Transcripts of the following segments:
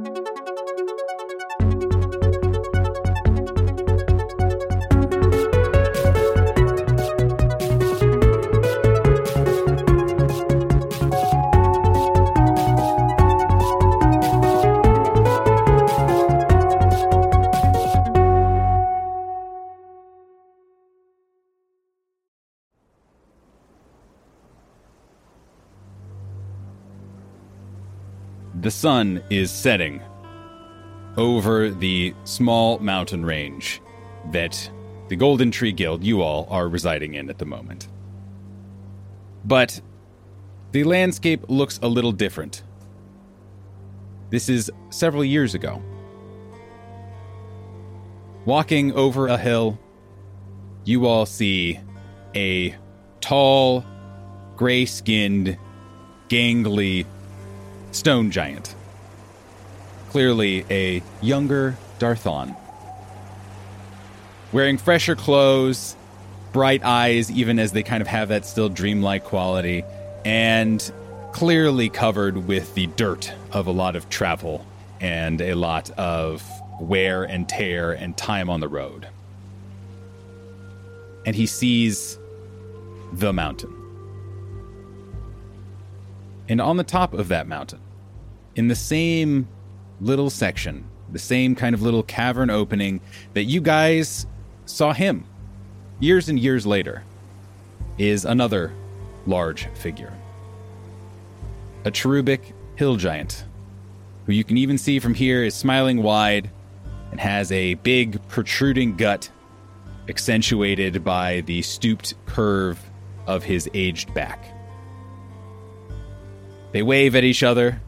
なに? The sun is setting over the small mountain range that the Golden Tree Guild, you all, are residing in at the moment. But the landscape looks a little different. This is several years ago. Walking over a hill, you all see a tall, gray skinned, gangly stone giant. Clearly a younger Darthon. Wearing fresher clothes, bright eyes, even as they kind of have that still dreamlike quality, and clearly covered with the dirt of a lot of travel and a lot of wear and tear and time on the road. And he sees the mountain. And on the top of that mountain, in the same little section, the same kind of little cavern opening that you guys saw him years and years later, is another large figure. A cherubic hill giant, who you can even see from here is smiling wide and has a big protruding gut accentuated by the stooped curve of his aged back. They wave at each other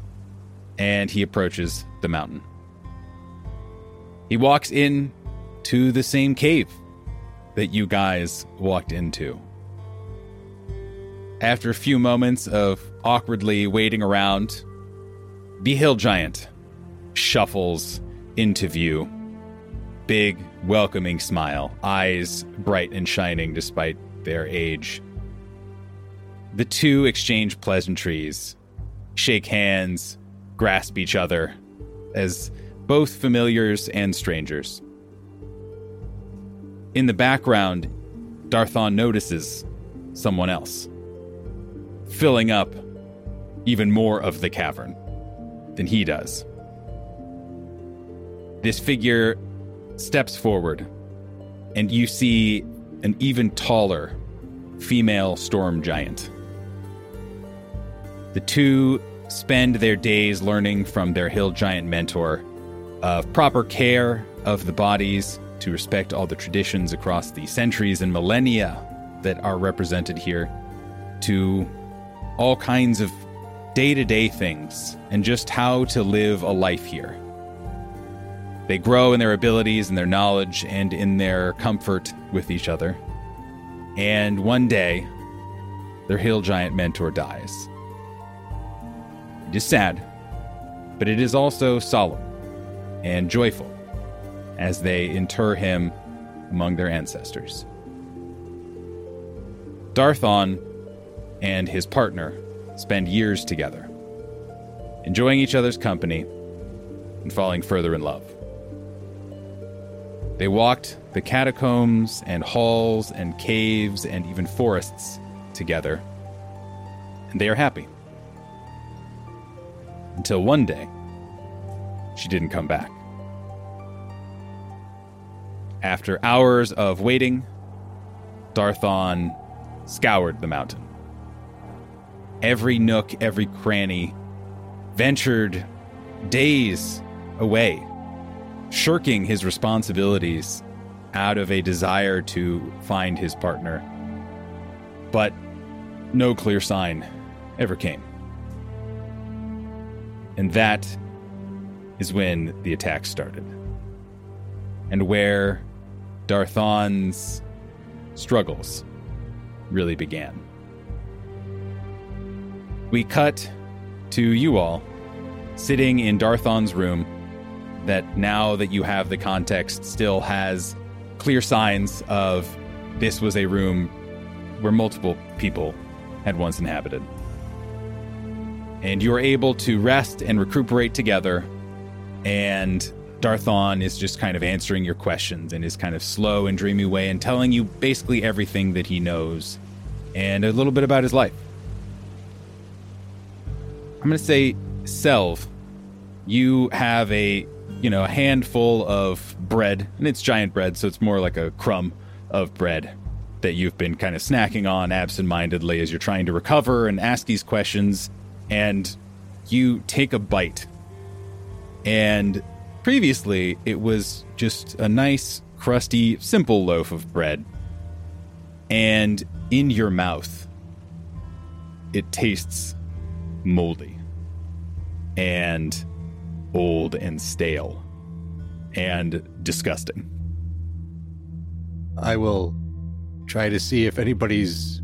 and he approaches the mountain. He walks in to the same cave that you guys walked into. After a few moments of awkwardly waiting around, the hill giant shuffles into view. Big, welcoming smile, eyes bright and shining despite their age. The two exchange pleasantries, shake hands, grasp each other as both familiars and strangers. In the background, Darthon notices someone else, filling up even more of the cavern than he does. This figure steps forward, and you see an even taller female storm giant. The two spend their days learning from their hill giant mentor of proper care of the bodies to respect all the traditions across the centuries and millennia that are represented here to all kinds of day to day things and just how to live a life here. They grow in their abilities and their knowledge and in their comfort with each other. And one day, their hill giant mentor dies. It is sad, but it is also solemn and joyful as they inter him among their ancestors. Darthon and his partner spend years together, enjoying each other's company and falling further in love. They walked the catacombs and halls and caves and even forests together, and they are happy. Until one day, she didn't come back. After hours of waiting, Darthon scoured the mountain. Every nook, every cranny, ventured days away, shirking his responsibilities out of a desire to find his partner. But no clear sign ever came. And that is when the attack started. And where Darthon's struggles really began. We cut to you all sitting in Darthon's room that now that you have the context still has clear signs of this was a room where multiple people had once inhabited and you are able to rest and recuperate together And Darthon is just kind of answering your questions in his kind of slow and dreamy way and telling you basically everything that he knows and a little bit about his life. I'm going to say, Selv, you have a, you know, a handful of bread, and it's giant bread, so it's more like a crumb of bread that you've been kind of snacking on absentmindedly as you're trying to recover and ask these questions. And you take a bite. And previously, it was just a nice, crusty, simple loaf of bread. And in your mouth, it tastes moldy and old and stale and disgusting. I will try to see if anybody's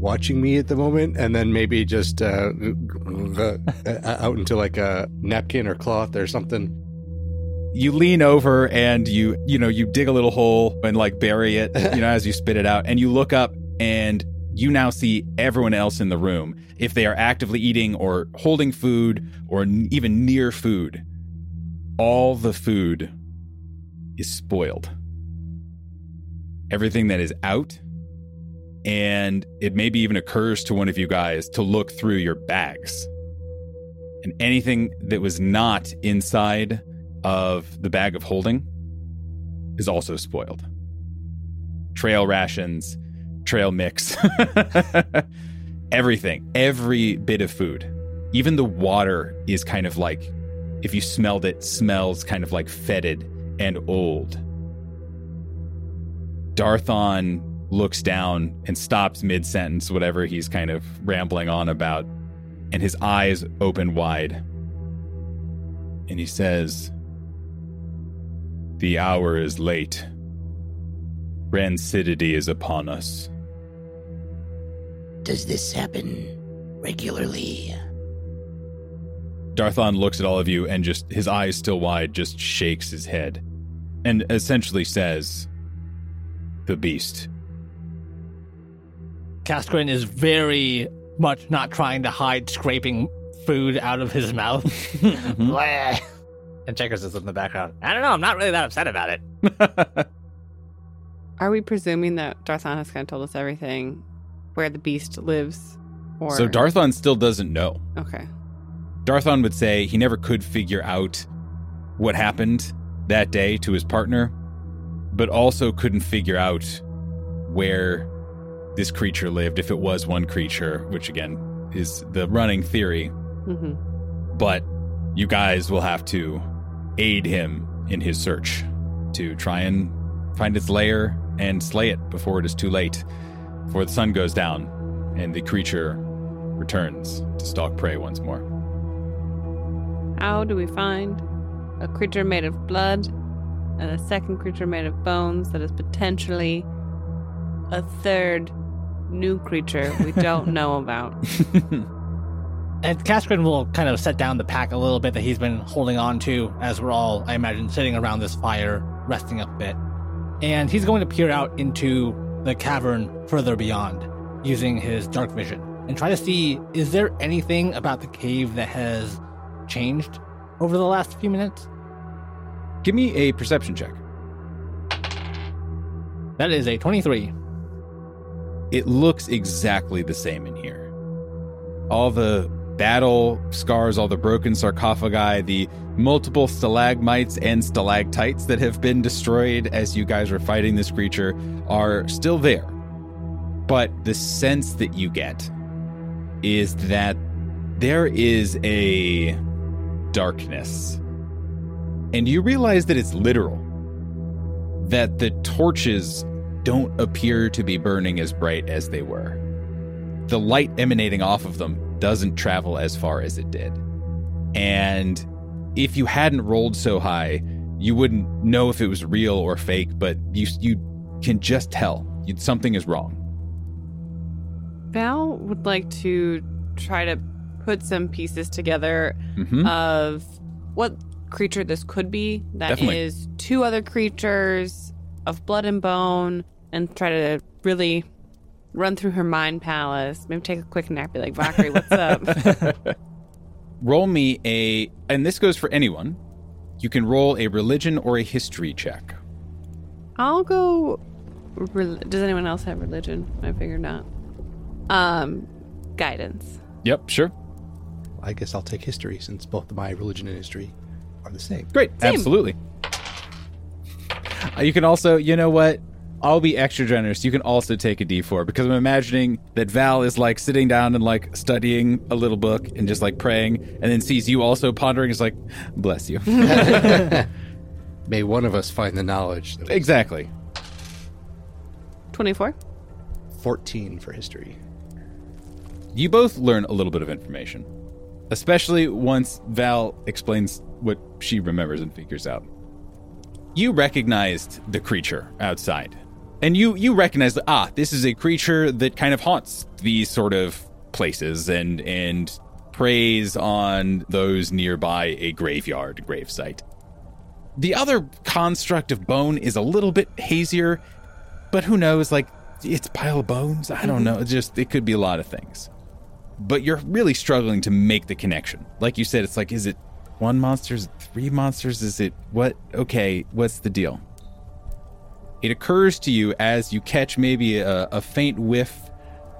watching me at the moment and then maybe just uh, out into like a napkin or cloth or something. You lean over and you you know you dig a little hole and like bury it you know as you spit it out and you look up and you now see everyone else in the room if they are actively eating or holding food or n- even near food. All the food is spoiled. Everything that is out and it maybe even occurs to one of you guys to look through your bags. And anything that was not inside of the bag of holding is also spoiled. Trail rations trail mix everything every bit of food. Even the water is kind of like if you smelled it smells kind of like fetid and old. Darthon looks down and stops mid sentence, whatever he's kind of rambling on about, and his eyes open wide. And he says, The hour is late. Rancidity is upon us. Does this happen regularly? Darthon looks at all of you and just, his eyes still wide, just shakes his head and essentially says, The beast Cascarin is very much not trying to hide scraping food out of his mouth. and Checkers is in the background. I don't know. I'm not really that upset about it. Are we presuming that Darthon has kind of told us everything where the beast lives? Or... So Darthon still doesn't know. Okay. Darthon would say he never could figure out what happened that day to his partner, but also couldn't figure out where this creature lived, if it was one creature, which again is the running theory. Mm-hmm. But you guys will have to aid him in his search to try and find its lair and slay it before it is too late, before the sun goes down and the creature returns to stalk prey once more. How do we find a creature made of blood and a second creature made of bones that is potentially a third new creature we don't know about. and Cascarin will kind of set down the pack a little bit that he's been holding on to as we're all, I imagine, sitting around this fire, resting a bit. And he's going to peer out into the cavern further beyond using his dark vision and try to see is there anything about the cave that has changed over the last few minutes? Give me a perception check. That is a 23 it looks exactly the same in here. All the battle scars, all the broken sarcophagi, the multiple stalagmites and stalactites that have been destroyed as you guys were fighting this creature are still there. But the sense that you get is that there is a darkness. And you realize that it's literal. That the torches don't appear to be burning as bright as they were. The light emanating off of them doesn't travel as far as it did. And if you hadn't rolled so high, you wouldn't know if it was real or fake, but you you can just tell you, something is wrong. Val would like to try to put some pieces together mm-hmm. of what creature this could be. That Definitely. is two other creatures of blood and bone and try to really run through her mind palace. Maybe take a quick nap. Be like, Vakri, what's up? Roll me a, and this goes for anyone. You can roll a religion or a history check. I'll go. Rel- Does anyone else have religion? I figured not. Um, guidance. Yep, sure. I guess I'll take history since both my religion and history are the same. Great. Absolutely. Uh, you can also, you know what? I'll be extra generous. You can also take a d4 because I'm imagining that Val is like sitting down and like studying a little book and just like praying and then sees you also pondering. Is like, bless you. May one of us find the knowledge. That was exactly. 24. 14 for history. You both learn a little bit of information, especially once Val explains what she remembers and figures out. You recognized the creature outside, and you you recognize that ah, this is a creature that kind of haunts these sort of places and and preys on those nearby a graveyard gravesite. The other construct of bone is a little bit hazier, but who knows? Like it's a pile of bones. I don't know. It's just it could be a lot of things but you're really struggling to make the connection. Like you said, it's like, is it one monster? Is it three monsters? Is it what? Okay, what's the deal? It occurs to you as you catch maybe a, a faint whiff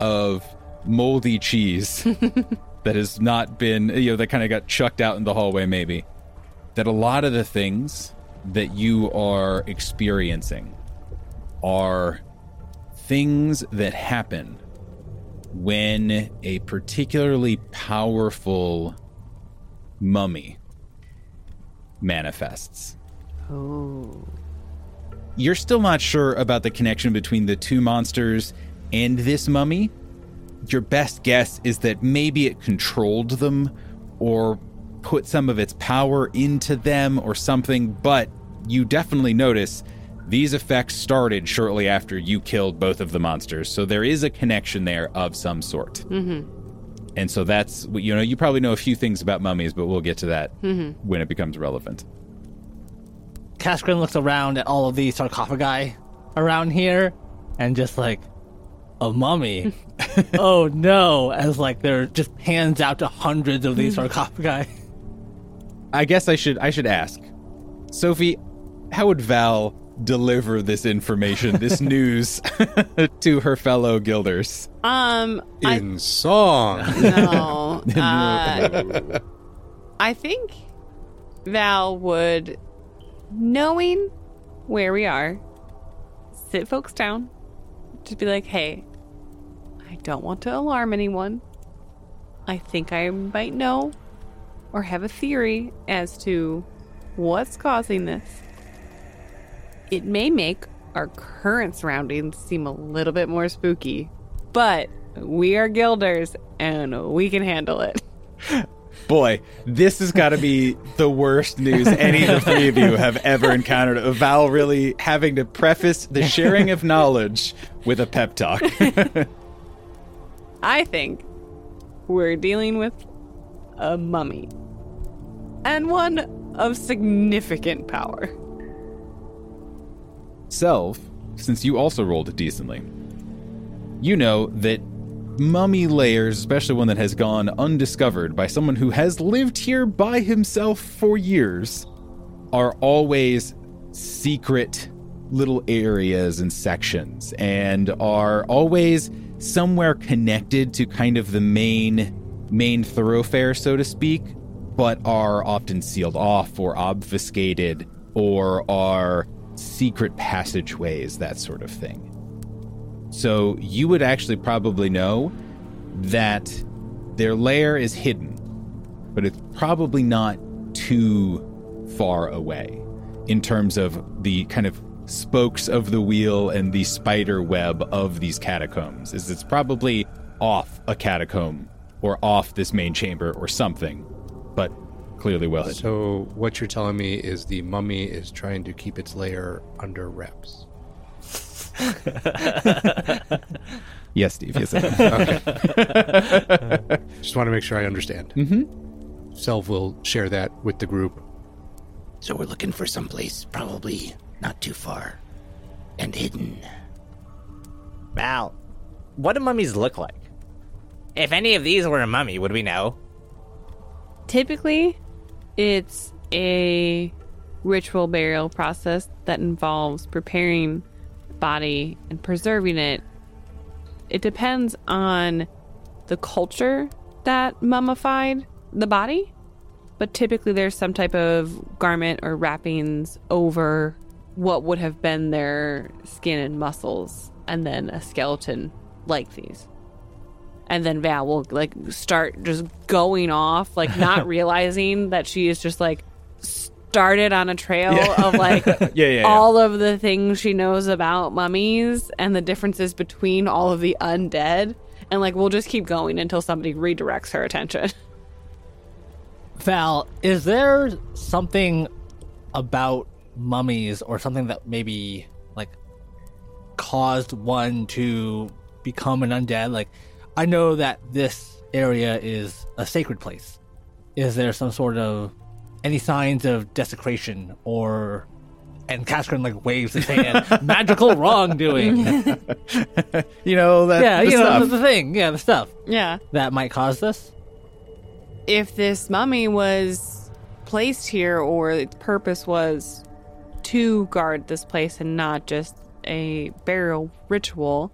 of moldy cheese that has not been, you know, that kind of got chucked out in the hallway, maybe. That a lot of the things that you are experiencing are things that happen when a particularly powerful mummy manifests. Oh. You're still not sure about the connection between the two monsters and this mummy. Your best guess is that maybe it controlled them or put some of its power into them or something, but you definitely notice these effects started shortly after you killed both of the monsters, so there is a connection there of some sort. Mm-hmm. And so that's you know you probably know a few things about mummies, but we'll get to that mm-hmm. when it becomes relevant. Kaskrin looks around at all of these sarcophagi around here and just like, a mummy. oh no! As like they're just hands out to hundreds of these mm-hmm. sarcophagi. I guess I should I should ask, Sophie, how would Val deliver this information, this news, to her fellow guilders? Um, I In song. no. Uh, I think Val would, knowing where we are, sit folks down, just be like, "Hey, I don't want to alarm anyone. I think I might know or have a theory as to what's causing this. It may make our current surroundings seem a little bit more spooky, but we are guilders and we can handle it. Boy, this has got to be the worst news any of the three of you have ever encountered. Val really having to preface the sharing of knowledge with a pep talk. I think we're dealing with a mummy and one of significant power. Self, since you also rolled decently, you know that mummy lairs, especially one that has gone undiscovered by someone who has lived here by himself for years, are always secret little areas and sections and are always somewhere connected to kind of the main main thoroughfare so to speak but are often sealed off or obfuscated or are secret passageways that sort of thing so you would actually probably know that their lair is hidden, but it's probably not too far away in terms of the kind of spokes of the wheel and the spider web of these catacombs. Is it's probably off a catacomb or off this main chamber or something, but clearly well hidden. So what you're telling me is the mummy is trying to keep its lair under wraps. yes, Steve. Yes, I am. Just want to make sure I understand. Mhm. Self will share that with the group. So we're looking for someplace probably not too far and hidden. Val, what do mummies look like? If any of these were a mummy, would we know? Typically, it's a ritual burial process that involves preparing the body and preserving it, it depends on the culture that mummified the body. But typically, there's some type of garment or wrappings over what would have been their skin and muscles, and then a skeleton like these. And then Val will like start just going off, like not realizing that she is just like started on a trail of like yeah, yeah, yeah. all of the things she knows about mummies and the differences between all of the undead. And like we'll just keep going until somebody redirects her attention. Val, is there something about mummies or something that maybe like caused one to become an undead? Like, I know that this area is a sacred place. Is there some sort of any signs of desecration or and Kaskrin like waves his hand, magical wrongdoing. you know that. yeah, the you know the thing. Yeah, the stuff Yeah. that might cause this. if this mummy was placed here or its purpose was to guard this place and not just a burial ritual,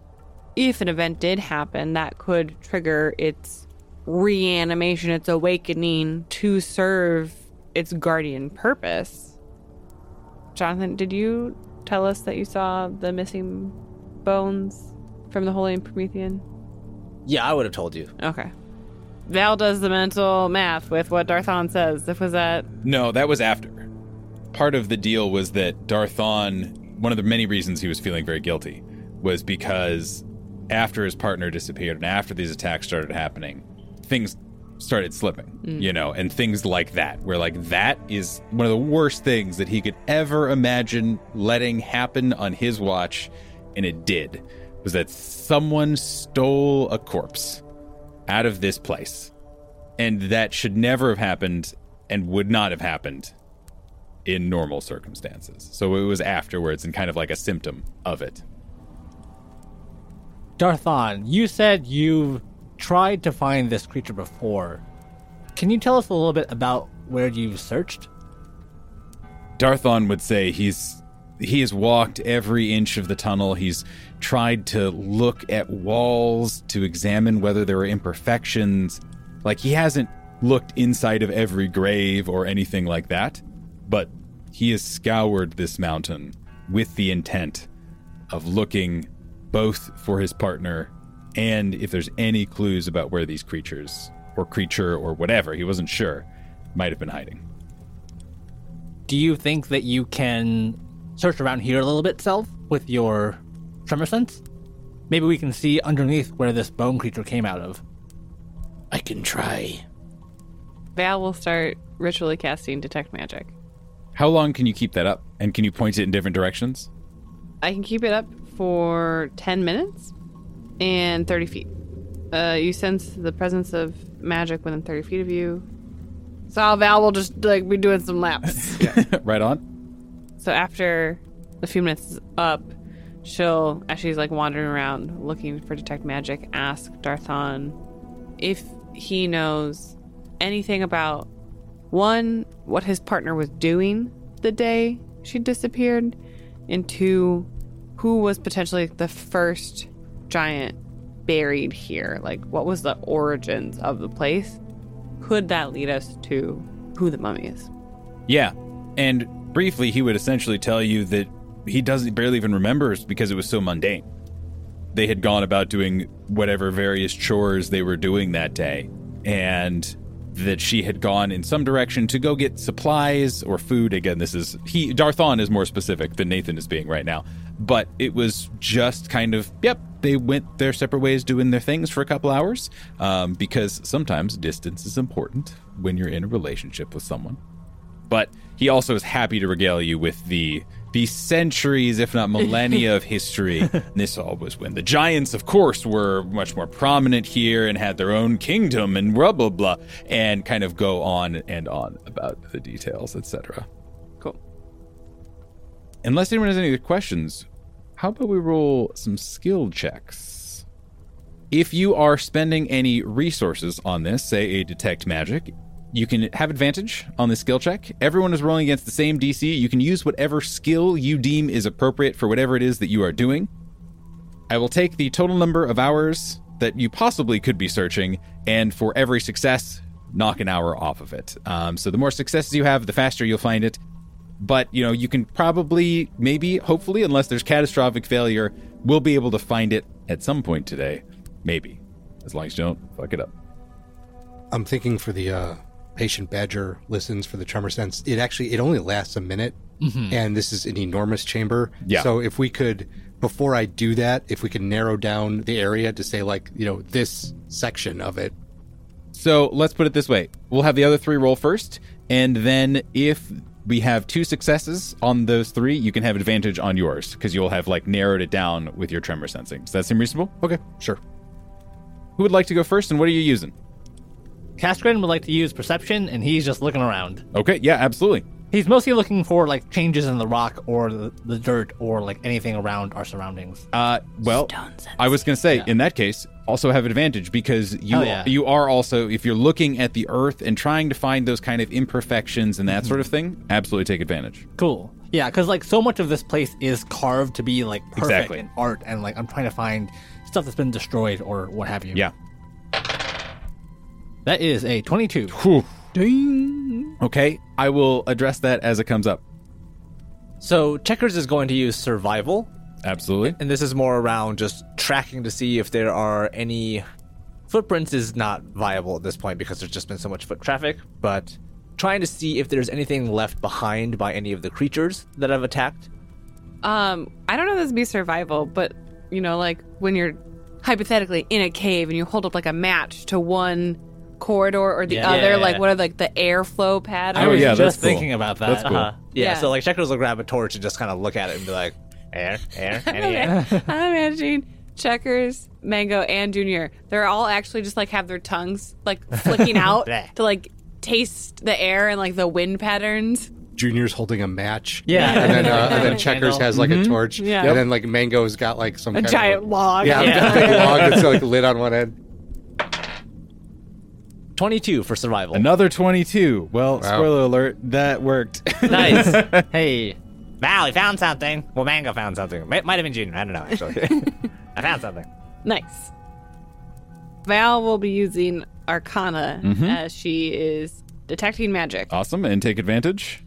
if an event did happen, that could trigger its reanimation, its awakening to serve its guardian purpose. Jonathan, did you tell us that you saw the missing bones from the Holy Promethean? Yeah, I would have told you. Okay. Val does the mental math with what Darthon says. If was that No, that was after. Part of the deal was that Darthon, one of the many reasons he was feeling very guilty, was because after his partner disappeared and after these attacks started happening, things started slipping, mm. you know, and things like that, where like that is one of the worst things that he could ever imagine letting happen on his watch, and it did, was that someone stole a corpse out of this place. And that should never have happened and would not have happened in normal circumstances. So it was afterwards and kind of like a symptom of it. Darthon, you said you've tried to find this creature before. Can you tell us a little bit about where you've searched? Darthon would say he's he has walked every inch of the tunnel. He's tried to look at walls to examine whether there are imperfections. Like he hasn't looked inside of every grave or anything like that, but he has scoured this mountain with the intent of looking both for his partner and if there's any clues about where these creatures or creature or whatever, he wasn't sure, might have been hiding. Do you think that you can search around here a little bit, Self, with your tremor sense? Maybe we can see underneath where this bone creature came out of. I can try. Val will start ritually casting detect magic. How long can you keep that up? And can you point it in different directions? I can keep it up for 10 minutes and 30 feet. Uh, you sense the presence of magic within 30 feet of you. So Val will just like be doing some laps. right on. so after a few minutes is up, she'll, as she's like wandering around looking for detect magic, ask Darthon if he knows anything about one, what his partner was doing the day she disappeared, and two, who was potentially the first giant buried here? Like, what was the origins of the place? Could that lead us to who the mummy is? Yeah. And briefly, he would essentially tell you that he doesn't barely even remembers because it was so mundane. They had gone about doing whatever various chores they were doing that day, and that she had gone in some direction to go get supplies or food. Again, this is he Darthon is more specific than Nathan is being right now. But it was just kind of, yep, they went their separate ways doing their things for a couple hours. Um, because sometimes distance is important when you're in a relationship with someone but he also is happy to regale you with the the centuries, if not millennia, of history. And this all was when the giants, of course, were much more prominent here and had their own kingdom and blah blah blah, and kind of go on and on about the details, etc. Unless anyone has any other questions, how about we roll some skill checks? If you are spending any resources on this, say a detect magic, you can have advantage on the skill check. Everyone is rolling against the same DC. You can use whatever skill you deem is appropriate for whatever it is that you are doing. I will take the total number of hours that you possibly could be searching, and for every success, knock an hour off of it. Um, so the more successes you have, the faster you'll find it. But you know, you can probably, maybe, hopefully, unless there's catastrophic failure, we'll be able to find it at some point today. Maybe, as long as you don't fuck it up. I'm thinking for the uh, patient badger listens for the tremor sense. It actually it only lasts a minute, and this is an enormous chamber. Yeah. So if we could, before I do that, if we could narrow down the area to say like you know this section of it. So let's put it this way: we'll have the other three roll first, and then if we have two successes on those three, you can have advantage on yours because you'll have like narrowed it down with your tremor sensing. Does that seem reasonable? Okay, sure. Who would like to go first, and what are you using? Caskren would like to use perception, and he's just looking around. Okay, yeah, absolutely. He's mostly looking for like changes in the rock or the, the dirt or like anything around our surroundings. Uh, well, Stones and I was going to say, in that case, also have advantage because you Oh, yeah. you are also if you're looking at the earth and trying to find those kind of imperfections and that Mm-hmm. sort of thing, absolutely take advantage. Cool. Yeah, because like so much of this place is carved to be like perfect Exactly. in art, and like I'm trying to find stuff that's been destroyed or what have you. Yeah. that is a 22. Whew. Okay, I will address that as it comes up. So Checkers is going to use survival, Absolutely. and this is more around just tracking to see if there are any footprints is not viable at this point because there's just been so much foot traffic, but trying to see if there's anything left behind by any of the creatures that have attacked. Um, I don't know if this would be survival, but you know, like when you're hypothetically in a cave and you hold up like a match to one corridor or the Yeah. other, Yeah. like what are like the airflow I patterns? Oh, was yeah, just cool. thinking about that. That's cool. Uh-huh. Yeah, Yeah. so like Checkers will grab a torch and just kind of look at it and be like, air, air, any air. I'm imagining checkers, mango, and junior. They're all actually just like have their tongues like flicking out to like taste the air and like the wind patterns. Junior's holding a match. Yeah. and then uh, and then Checkers has like a torch. Yeah. and then like Mango's got like some A kind giant of a, log. yeah, Yeah. a big log that's like lit on one end. 22 for survival. Another 22. Well, Wow. spoiler alert, that worked. nice. Hey, Val, we found something. Well, Mango found something. Might, might have been Junior. I don't know, actually. I found something. Nice. Val will be using Arcana mm-hmm. as she is detecting magic. awesome, and take advantage.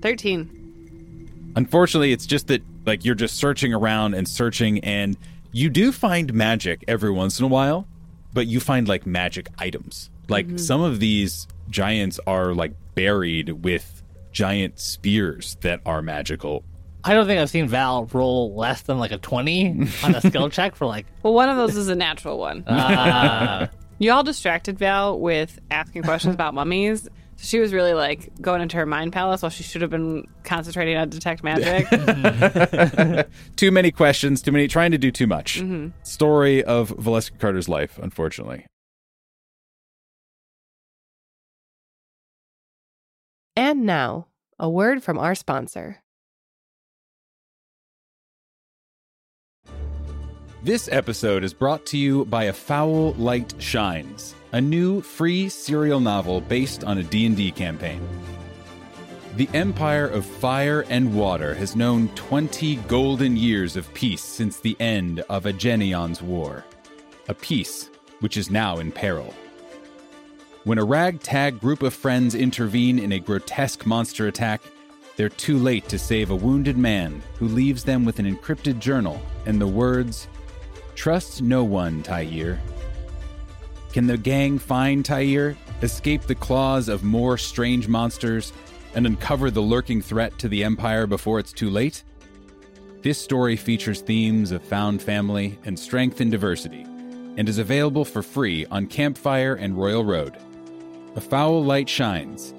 13. Unfortunately, it's just that like you're just searching around and searching and you do find magic every once in a while, but you find like magic items. Like mm-hmm. some of these giants are like buried with giant spears that are magical. I don't think I've seen Val roll less than like a 20 on a skill check for like. Well, one of those is a natural one. Uh, You all distracted Val with asking questions about mummies. So she was really like going into her mind palace while she should have been concentrating on detect magic. Too many questions, too many trying to do too much. Story of Valeska Carter's life, unfortunately. And now, a word from our sponsor. This episode is brought to you by A Foul Light Shines, a new free serial novel based on a D&D campaign. The Empire of Fire and Water has known 20 golden years of peace since the end of Agenion's War, a peace which is now in peril. When a ragtag group of friends intervene in a grotesque monster attack, they're too late to save a wounded man who leaves them with an encrypted journal and the words, Trust no one, Tyir. Can the gang find Tyir, escape the claws of more strange monsters, and uncover the lurking threat to the Empire before it's too late? This story features themes of found family and strength in diversity, and is available for free on Campfire and Royal Road. A foul light shines.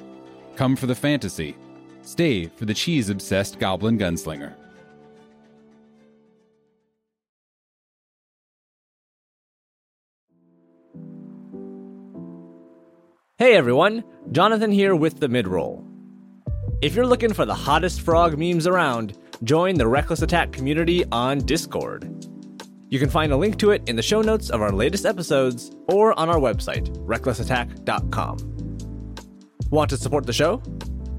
Come for the fantasy. Stay for the cheese obsessed goblin gunslinger. Hey everyone, Jonathan here with the midroll. If you're looking for the hottest frog memes around, join the Reckless Attack community on Discord. You can find a link to it in the show notes of our latest episodes or on our website, recklessattack.com. Want to support the show?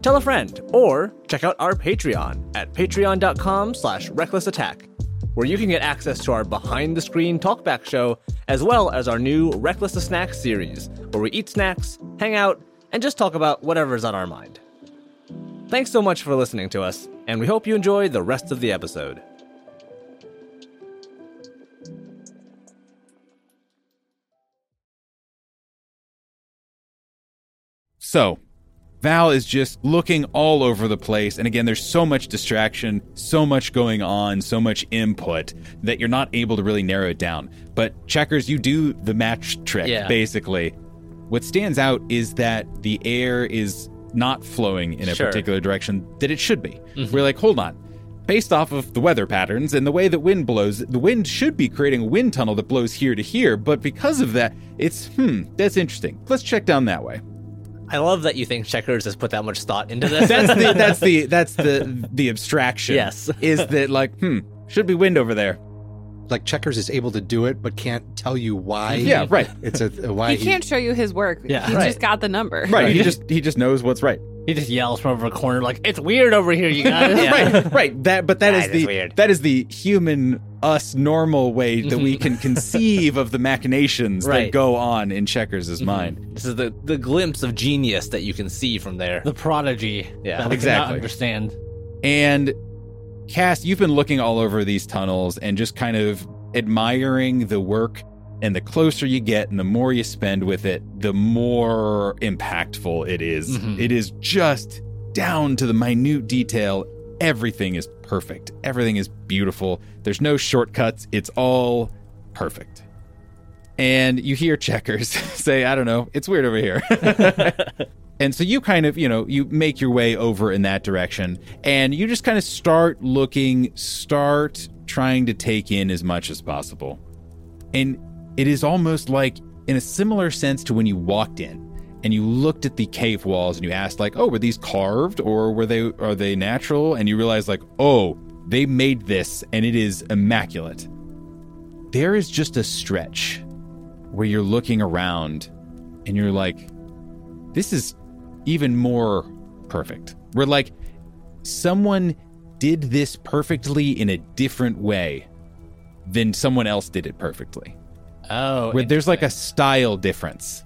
Tell a friend or check out our Patreon at patreon.com slash recklessattack, where you can get access to our behind-the-screen talkback show, as well as our new Reckless to Snack series, where we eat snacks, hang out, and just talk about whatever's on our mind. Thanks so much for listening to us, and we hope you enjoy the rest of the episode. So, Val is just looking all over the place. And again, there's so much distraction, so much going on, so much input that you're not able to really narrow it down. But Checkers, you do the match trick, Yeah. basically. What stands out is that the air is not flowing in a Sure. particular direction that it should be. We're like, hold on. Based off of the weather patterns and the way that wind blows, the wind should be creating a wind tunnel that blows here to here, but because of that, it's, hmm, that's interesting. Let's check down that way. I love that you think Checkers has put that much thought into this. that's the that's the that's the the abstraction. Yes. is that like hmm should be wind over there. Like Checkers is able to do it, but can't tell you why. Yeah, right. It's a, a why He can't show you his work. Yeah. he Right. just got the number. Right. He just he just knows what's right. He just yells from over a corner like, "It's weird over here, you guys." Right. Right. That but that is That is the weird. that is the human us normal way that we can conceive of the machinations that go on in Checkers' mind. This is the, the glimpse of genius that you can see from there. The prodigy. Yeah, that exactly. cannot understand. And Cass, you've been looking all over these tunnels and just kind of admiring the work. And the closer you get and the more you spend with it, the more impactful it is. Mhm. It is just down to the minute detail. Everything is perfect. Everything is beautiful. There's no shortcuts. It's all perfect. And you hear checkers say, I don't know, it's weird over here. And so you kind of, you know, you make your way over in that direction and you just kind of start looking, start trying to take in as much as possible. And it is almost like in a similar sense to when you walked in and you looked at the cave walls and you asked like, "Oh, were these carved or were they are they natural?" And you realize like, "Oh, they made this and it is immaculate." There is just a stretch where you're looking around and you're like, this is even more perfect. We're like, someone did this perfectly in a different way than someone else did it perfectly. Oh, Where there's like a style difference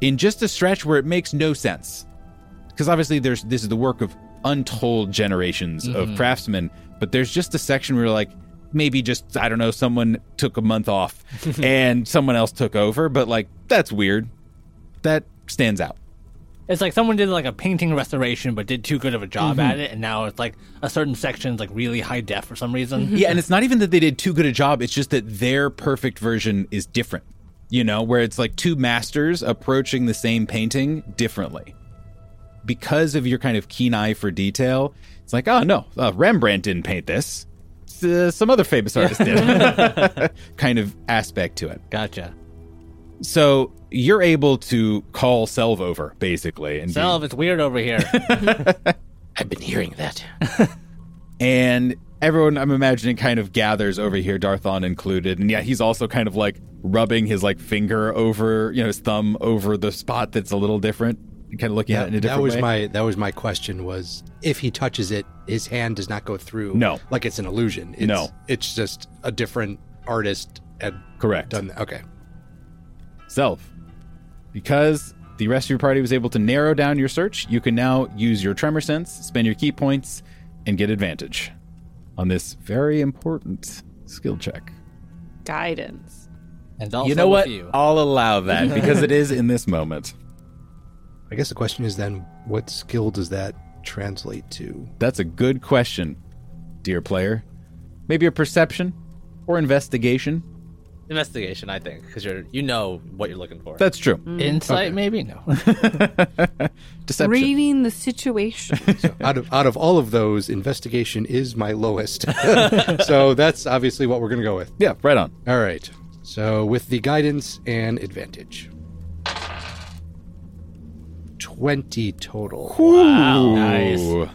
in just a stretch where it makes no sense. Because obviously, there's this is the work of untold generations of craftsmen, but there's just a section where like maybe just I don't know, someone took a month off and someone else took over, but like that's weird. That stands out. It's like someone did like a painting restoration, but did too good of a job Mm-hmm. at it, and now it's like a certain section's like really high def for some reason. Yeah, and it's not even that they did too good a job. It's just that their perfect version is different. You know, where it's like two masters approaching the same painting differently. Because of your kind of keen eye for detail, it's like, oh no, uh, Rembrandt didn't paint this. Uh, some other famous artist did. kind of aspect to it. Gotcha. So you're able to call Selv over, basically. And be- Self, it's weird over here. I've been hearing that. and everyone i'm imagining kind of gathers over here darthon included and yeah he's also kind of like rubbing his like finger over you know his thumb over the spot that's a little different kind of looking at it in a that was way my that was my question was if he touches it, his hand does not go through. No. like it's an illusion. It's, No. it's just a different artist had correct done that. Okay, self because the rest of your party was able to narrow down your search you can now use your tremor sense spend your ki points and get advantage on this very important skill check Guidance. And also you know what You. i'll allow that because it is in this moment I guess the question is then, what skill does that translate to? That's a good question, dear player. Maybe a perception or investigation. Investigation, I think, because you're you know what you're looking for. That's true. Mm. Insight, maybe no. Deception. Reading the situation. out of out of all of those, investigation is my lowest. so that's obviously what we're going to go with. Yeah, right on. All right. So with the guidance and advantage. 20 total. Wow. Nice. Ooh.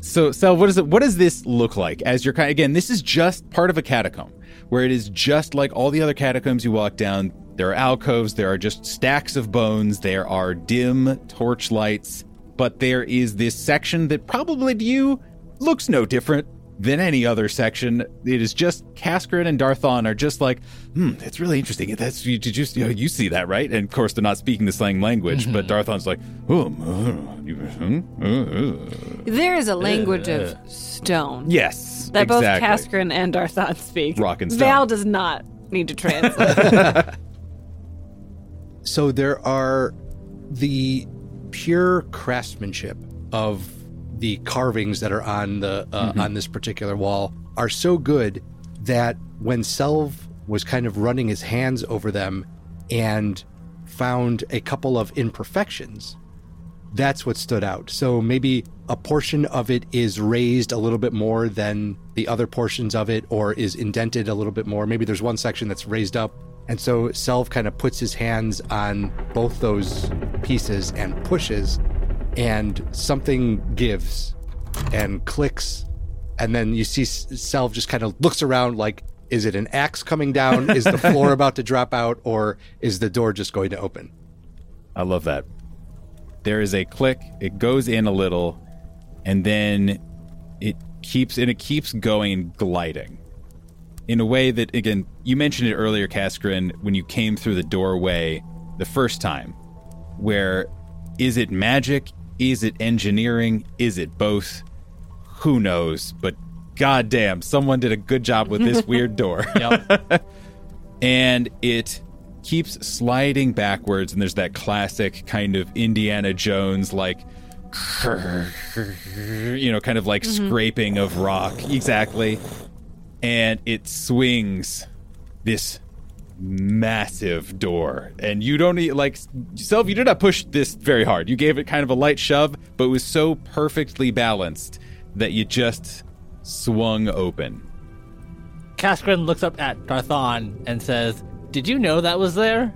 So, Sel, what is it? What does this look like? As you're kind again, this is just part of a catacomb, where it is just like all the other catacombs you walk down. There are alcoves, there are just stacks of bones, there are dim torch lights, but there is this section that probably to you looks no different than any other section. It is just Kaskrin and Darthon are just like, hmm, it's really interesting. That's you did you, you, know, you see that right? And of course they're not speaking the slang language, but Darthon's like, oh, uh, hmm, uh, uh." There is a language of stone yes, that both exactly. Kaskrin and Darthon speak. Rock and stone. Val does not need to translate. So there are the pure craftsmanship of the carvings that are on the uh, on this particular wall are so good that when Selv was kind of running his hands over them and found a couple of imperfections, that's what stood out. So maybe a portion of it is raised a little bit more than the other portions of it, or is indented a little bit more. Maybe there's one section that's raised up. And so Selv kind of puts his hands on both those pieces and pushes, and something gives and clicks. And then you see S- Selv just kind of looks around like, is it an axe coming down? is the floor about to drop out? Or is the door just going to open? I love that. There is a click, it goes in a little, and then it keeps and it keeps going and gliding. In a way that again, you mentioned it earlier, Kaskrin, when you came through the doorway the first time, where is it magic? Is it engineering? Is it both? Who knows? But goddamn, someone did a good job with this weird door Yep. and it keeps sliding backwards and there's that classic kind of indiana jones like you know kind of like mm-hmm. scraping of rock exactly and it swings this massive door and you don't need like Selv you did not push this very hard you gave it kind of a light shove but it was so perfectly balanced that you just swung open Kaskrin looks up at Darthon and says, Did you know that was there?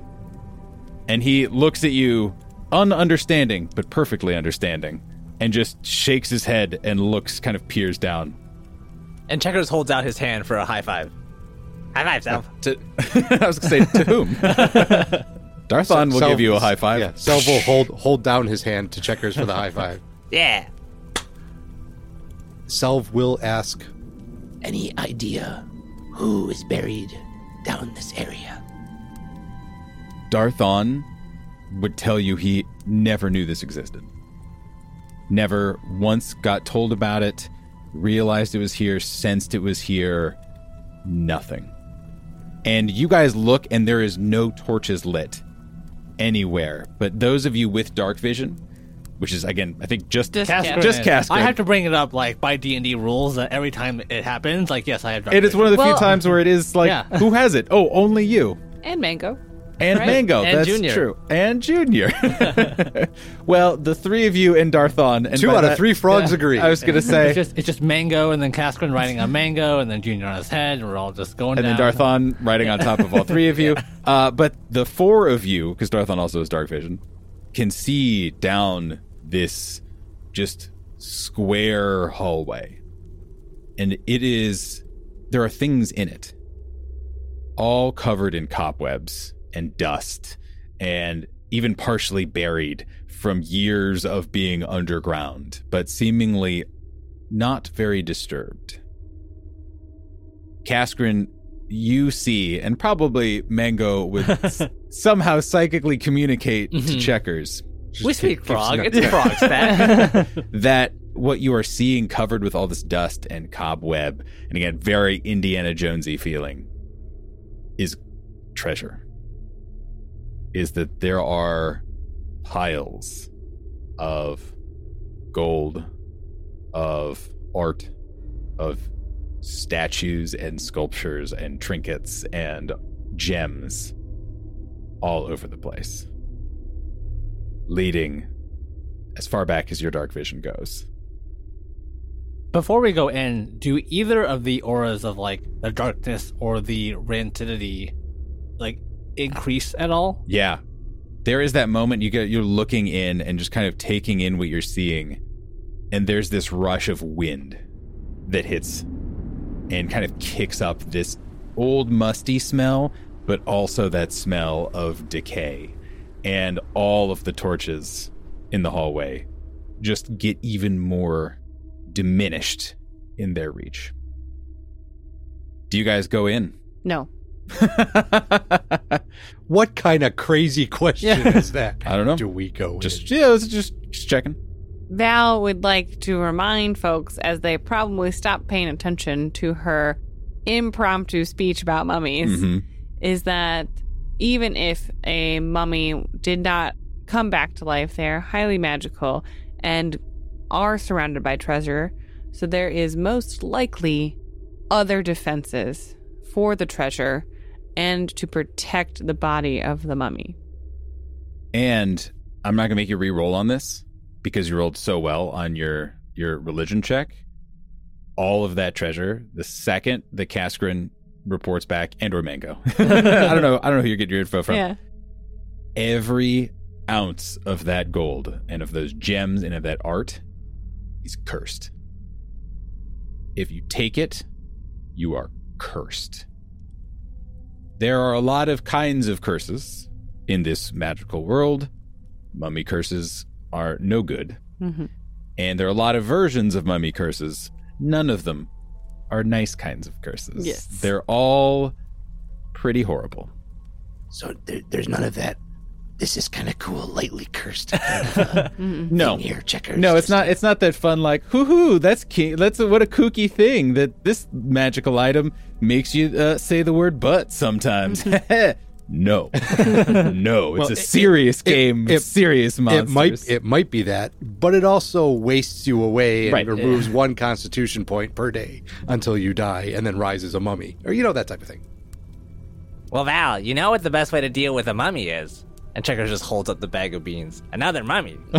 and he looks at you ununderstanding but perfectly understanding and just shakes his head and looks kind of peers down And Checkers holds out his hand for a high five. High five, Sal. to i was gonna say to whom darthon will Selv- give you a high five Yeah, Selv will hold hold down his hand to Checkers for the high five. Yeah. Selv will ask, Any idea who is buried down this area? darthon would tell you he never knew this existed never once got told about it realized it was here sensed it was here nothing and you guys look and there is no torches lit anywhere but those of you with dark vision which is again i think just Just Kaskrin. just Kaskrin. I have to bring it up like by D and D rules that every time it happens, like yes, I have. dark it is vision. one of the Well- few times where it is like Yeah. who has it oh only you and Mango. And Right. Mango. And that's Junior. true. And Junior. well, the three of you and Darthon. And two by out of three frogs agree. I was going to say. It's just it's just Mango and then Kaskrin riding on Mango and then Junior on his head and we're all just going and then. Darthon riding on top of all three of you. Uh, but the four of you, because Darthon also has dark vision, can see down this just square hallway. And it is, there are things in it, all covered in cobwebs and dust, and even partially buried from years of being underground, but seemingly not very disturbed. Kaskrin, you see, and probably Mango would s- somehow psychically communicate to mm-hmm. Checkers We speak keeps frog. not- It's frog stat. that what you are seeing covered with all this dust and cobweb, and again, very Indiana Jonesy feeling, is treasure. Is that there are piles of gold, of art, of statues and sculptures and trinkets and gems all over the place, leading as far back as your dark vision goes. Before we go in, do either of the auras of like the darkness or the rancidity like increase at all? Yeah. There is that moment you get you're looking in and just kind of taking in what you're seeing. And there's this rush of wind that hits and kind of kicks up this old musty smell, but also that smell of decay. And all of the torches in the hallway just get even more diminished in their reach. Do you guys go in? No. What kind of crazy question is that? I don't know. Do we go Just in? yeah, this is just just checking. Val would like to remind folks, as they probably stopped paying attention to her impromptu speech about mummies, Mhm. is that even if a mummy did not come back to life, they are highly magical and are surrounded by treasure. So there is most likely other defenses for the treasure and to protect the body of the mummy. And I'm not gonna make you re-roll on this because you rolled so well on your your religion check. All of that treasure, the second the Kaskrin reports back, and or Mango. I don't know. I don't know who you're getting your info from. Yeah. Every ounce of that gold and of those gems and of that art is cursed. If you take it, you are cursed. There are a lot of kinds of curses in this magical world. Mummy curses are no good. Mhm. And there are a lot of versions of mummy curses. None of them are nice kinds of curses. Yes. They're all pretty horrible. So there, there's none of that. This is kind of cool, lightly cursed. Kind of, uh, No. here, checkers. No, it's not. It's not that fun. Like, hoo hoo, that's ki- that's a, what a kooky thing that this magical item makes you uh, say the word "but" sometimes. no, no, it's Well, a serious it- game. it- serious It might it might be that, but it also wastes you away and Right. removes one constitution point per day until you die and then rises a mummy. Or you know that type of thing. Well, Val, you know what the best way to deal with a mummy is? And Checkers just holds up the bag of beans. Another mummy.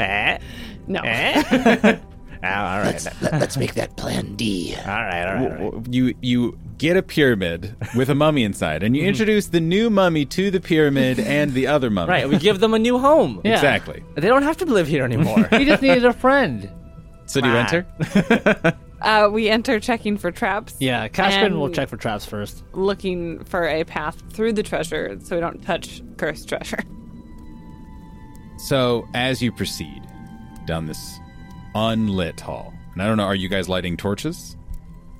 eh? No. Eh? Oh, all right. Let's, let, us make that plan D. All right, all right, all right. you you get a pyramid with a mummy inside, and you introduce the new mummy to the pyramid and the other mummy. Right, we give them a new home. Yeah. exactly. They don't have to live here anymore. He just needed a friend. So do you enter? Uh, we enter checking for traps. Yeah, Kaskrin will check for traps first. Looking for a path through the treasure so we don't touch cursed treasure. So as you proceed down this unlit hall, and I don't know, are you guys lighting torches?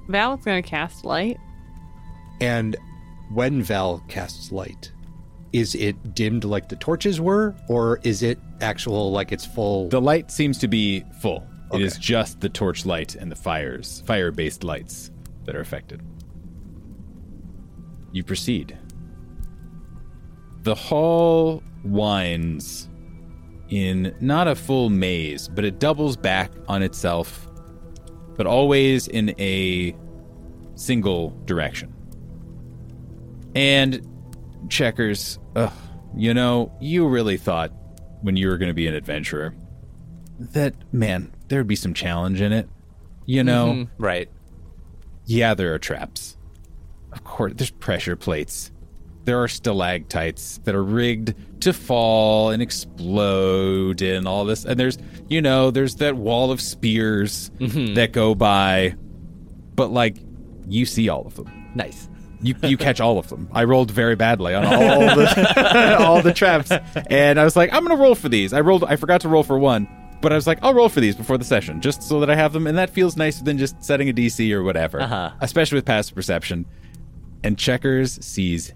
Val's gonna cast light. And when Val casts light, is it dimmed like the torches were, or is it actual like it's full? The light seems to be full. It is just the torch light and the fires, fire-based lights that are affected. You proceed. The hall winds in not a full maze, but it doubles back on itself, but always in a single direction. And checkers, ugh, you know, you really thought when you were going to be an adventurer that man, there'd be some challenge in it. You know, Mhm, right. yeah, there are traps. Of course, there's pressure plates. There are stalactites that are rigged to fall and explode and all this. And there's, you know, there's that wall of spears that go by. But, like, you see all of them. Nice. You, you catch all of them. I rolled very badly on all the all the traps, and I was like, I'm gonna roll for these. I rolled. I forgot to roll for one, but I was like, I'll roll for these before the session, just so that I have them, and that feels nicer than just setting a DC or whatever. Uh-huh. Especially with passive perception. And checkers sees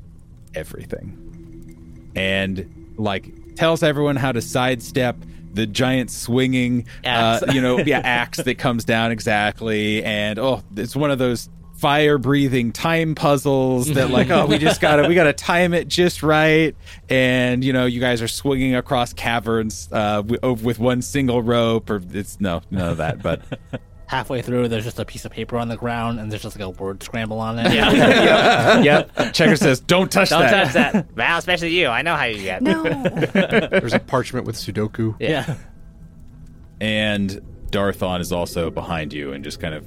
everything, and like tells everyone how to sidestep the giant swinging, Uh, you know, yeah, axe that comes down exactly, and oh, it's one of those fire breathing time puzzles that like oh we just gotta we gotta time it just right and you know you guys are swinging across caverns uh with, with one single rope or it's no none of that but Halfway through, there's just a piece of paper on the ground, and there's just like a word scramble on it. Yeah. yep checker says don't touch that. Don't touch that. Val, especially you. I know how you get. No. There's a parchment with Sudoku. Yeah. and Darthon is also behind you and just kind of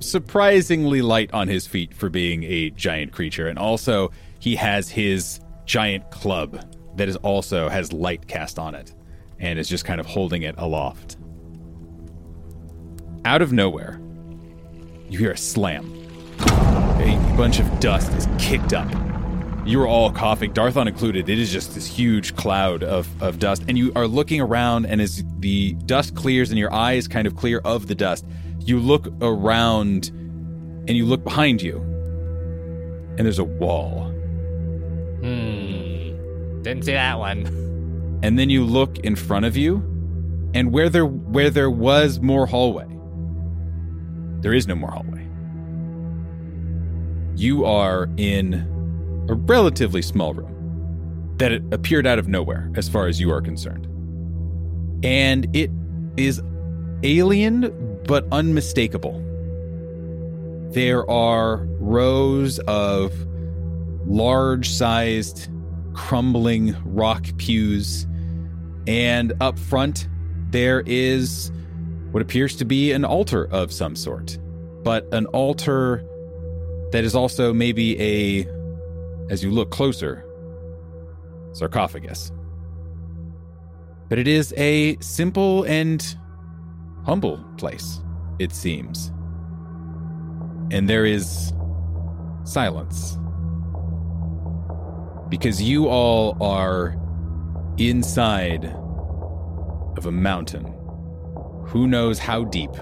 surprisingly light on his feet for being a giant creature. And also, he has his giant club that is also has light cast on it. and is just kind of holding it aloft. Out of nowhere, you hear a slam. A bunch of dust is kicked up. You're all coughing, Darthon included. It is just this huge cloud of, of dust. And you are looking around, and as the dust clears and your eyes kind of clear of the dust, you look around and you look behind you, and there's a wall. Hmm. Didn't see that one. And then you look in front of you, and where there where there was more hallway, there is no more hallway. You are in a relatively small room that appeared out of nowhere as far as you are concerned. And it is alien but unmistakable. There are rows of large sized crumbling rock pews, and up front there is what appears to be an altar of some sort, but an altar that is also maybe a, as you look closer, sarcophagus. But it is a simple and humble place, it seems. And there is silence. Because you all are inside of a mountain. Who knows how deep?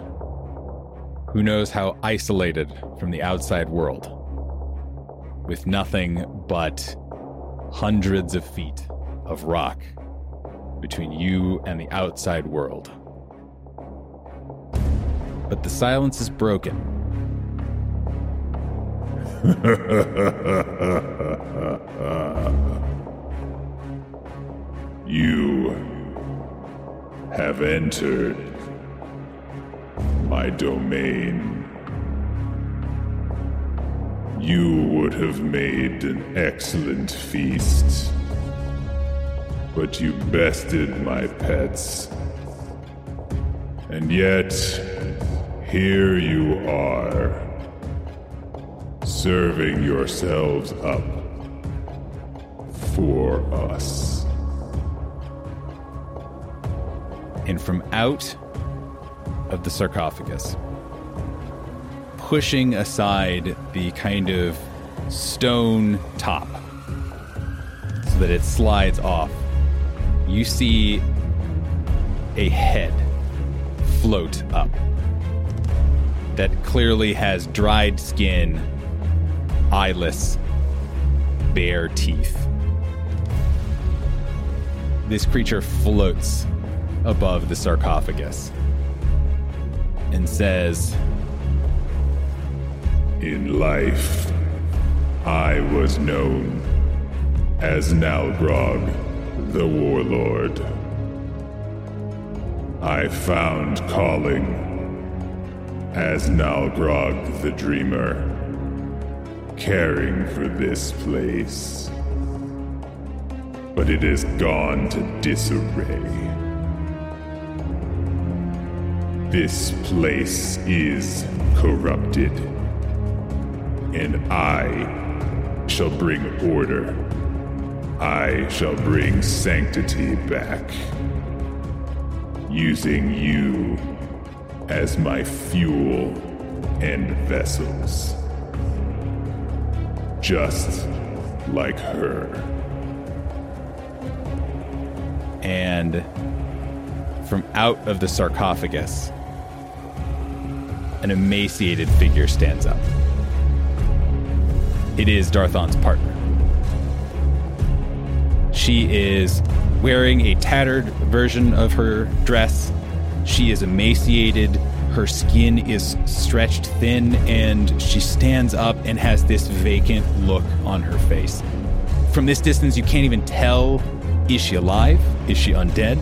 Who knows how isolated from the outside world? With nothing but hundreds of feet of rock between you and the outside world. But the silence is broken. you have entered my domain. You would have made an excellent feast, but you bested my pets. And yet, here you are, serving yourselves up for us. and from out of the sarcophagus, pushing aside the kind of stone top so that it slides off, you see a head float up that clearly has dried skin, eyeless, bare teeth. This creature floats above the sarcophagus and says, In life, I was known as Nalgrog, the Warlord. I found calling as Nalgrog the Dreamer, caring for this place. But it has gone to disarray. This place is corrupted, and I shall bring order. I shall bring sanctity back, using you as my fuel and vessels. Just like her. and from out of the sarcophagus, an emaciated figure stands up. It is Darthon's partner. She is wearing a tattered version of her dress. She is emaciated. Her skin is stretched thin, and she stands up and has this vacant look on her face. From this distance, you can't even tell is she alive? Is she undead?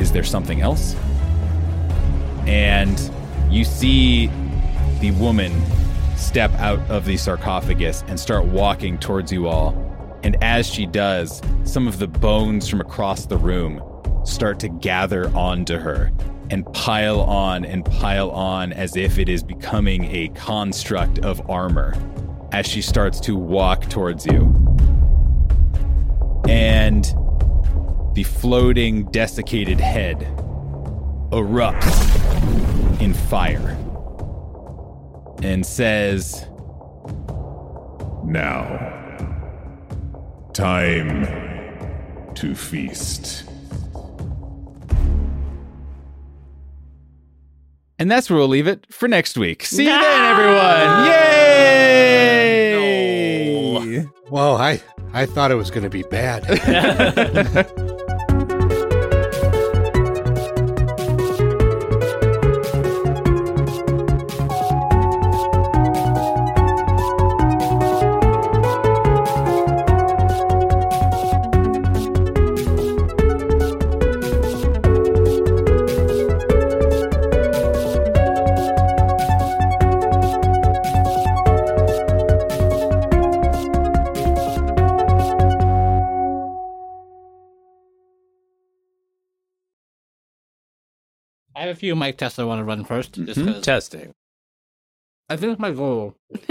Is there something else? And you see the woman step out of the sarcophagus and start walking towards you all. And as she does, some of the bones from across the room start to gather onto her and pile on and pile on as if it is becoming a construct of armor as she starts to walk towards you. And the floating, desiccated head erupts in fire and says, Now, time to feast. And that's where we'll leave it for next week. See you then, everyone! Yay! Whoa, I I thought it was going to be bad. few mic tests I want to run first. Just Mhm. 'cause Testing. I think my goal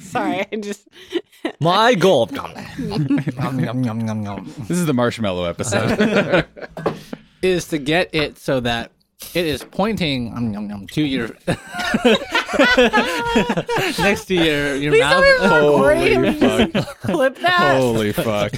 Sorry, I just My goal. Nom, nom, nom, nom, nom. This is the marshmallow episode. is to get it so that it is pointing um, nom, nom, to your next to your your Please mouth. don't Holy fuck. clip that. Holy fuck.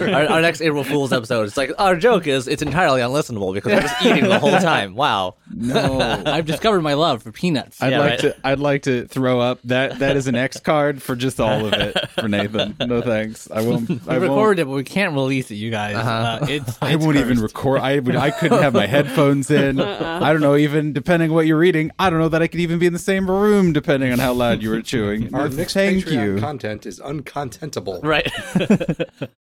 our, our next April Fool's episode. It's like our joke is it's entirely unlistenable because we're just eating the whole time. Wow. No. I've discovered my love for peanuts. I'd Yeah, like right. to I'd like to throw up that that is an X card for just all of it for Nathan. No thanks. I won't we I won't recorded it, but we can't release it, you guys. Uh, it's, I it's won't even cursed. record. I would. I couldn't have my headphones in. I don't know. Even depending on what you're reading, I don't know that I could even be in the same room. Depending on how loud you were chewing. Our next Thank Patreon you. content is uncontentable. Right.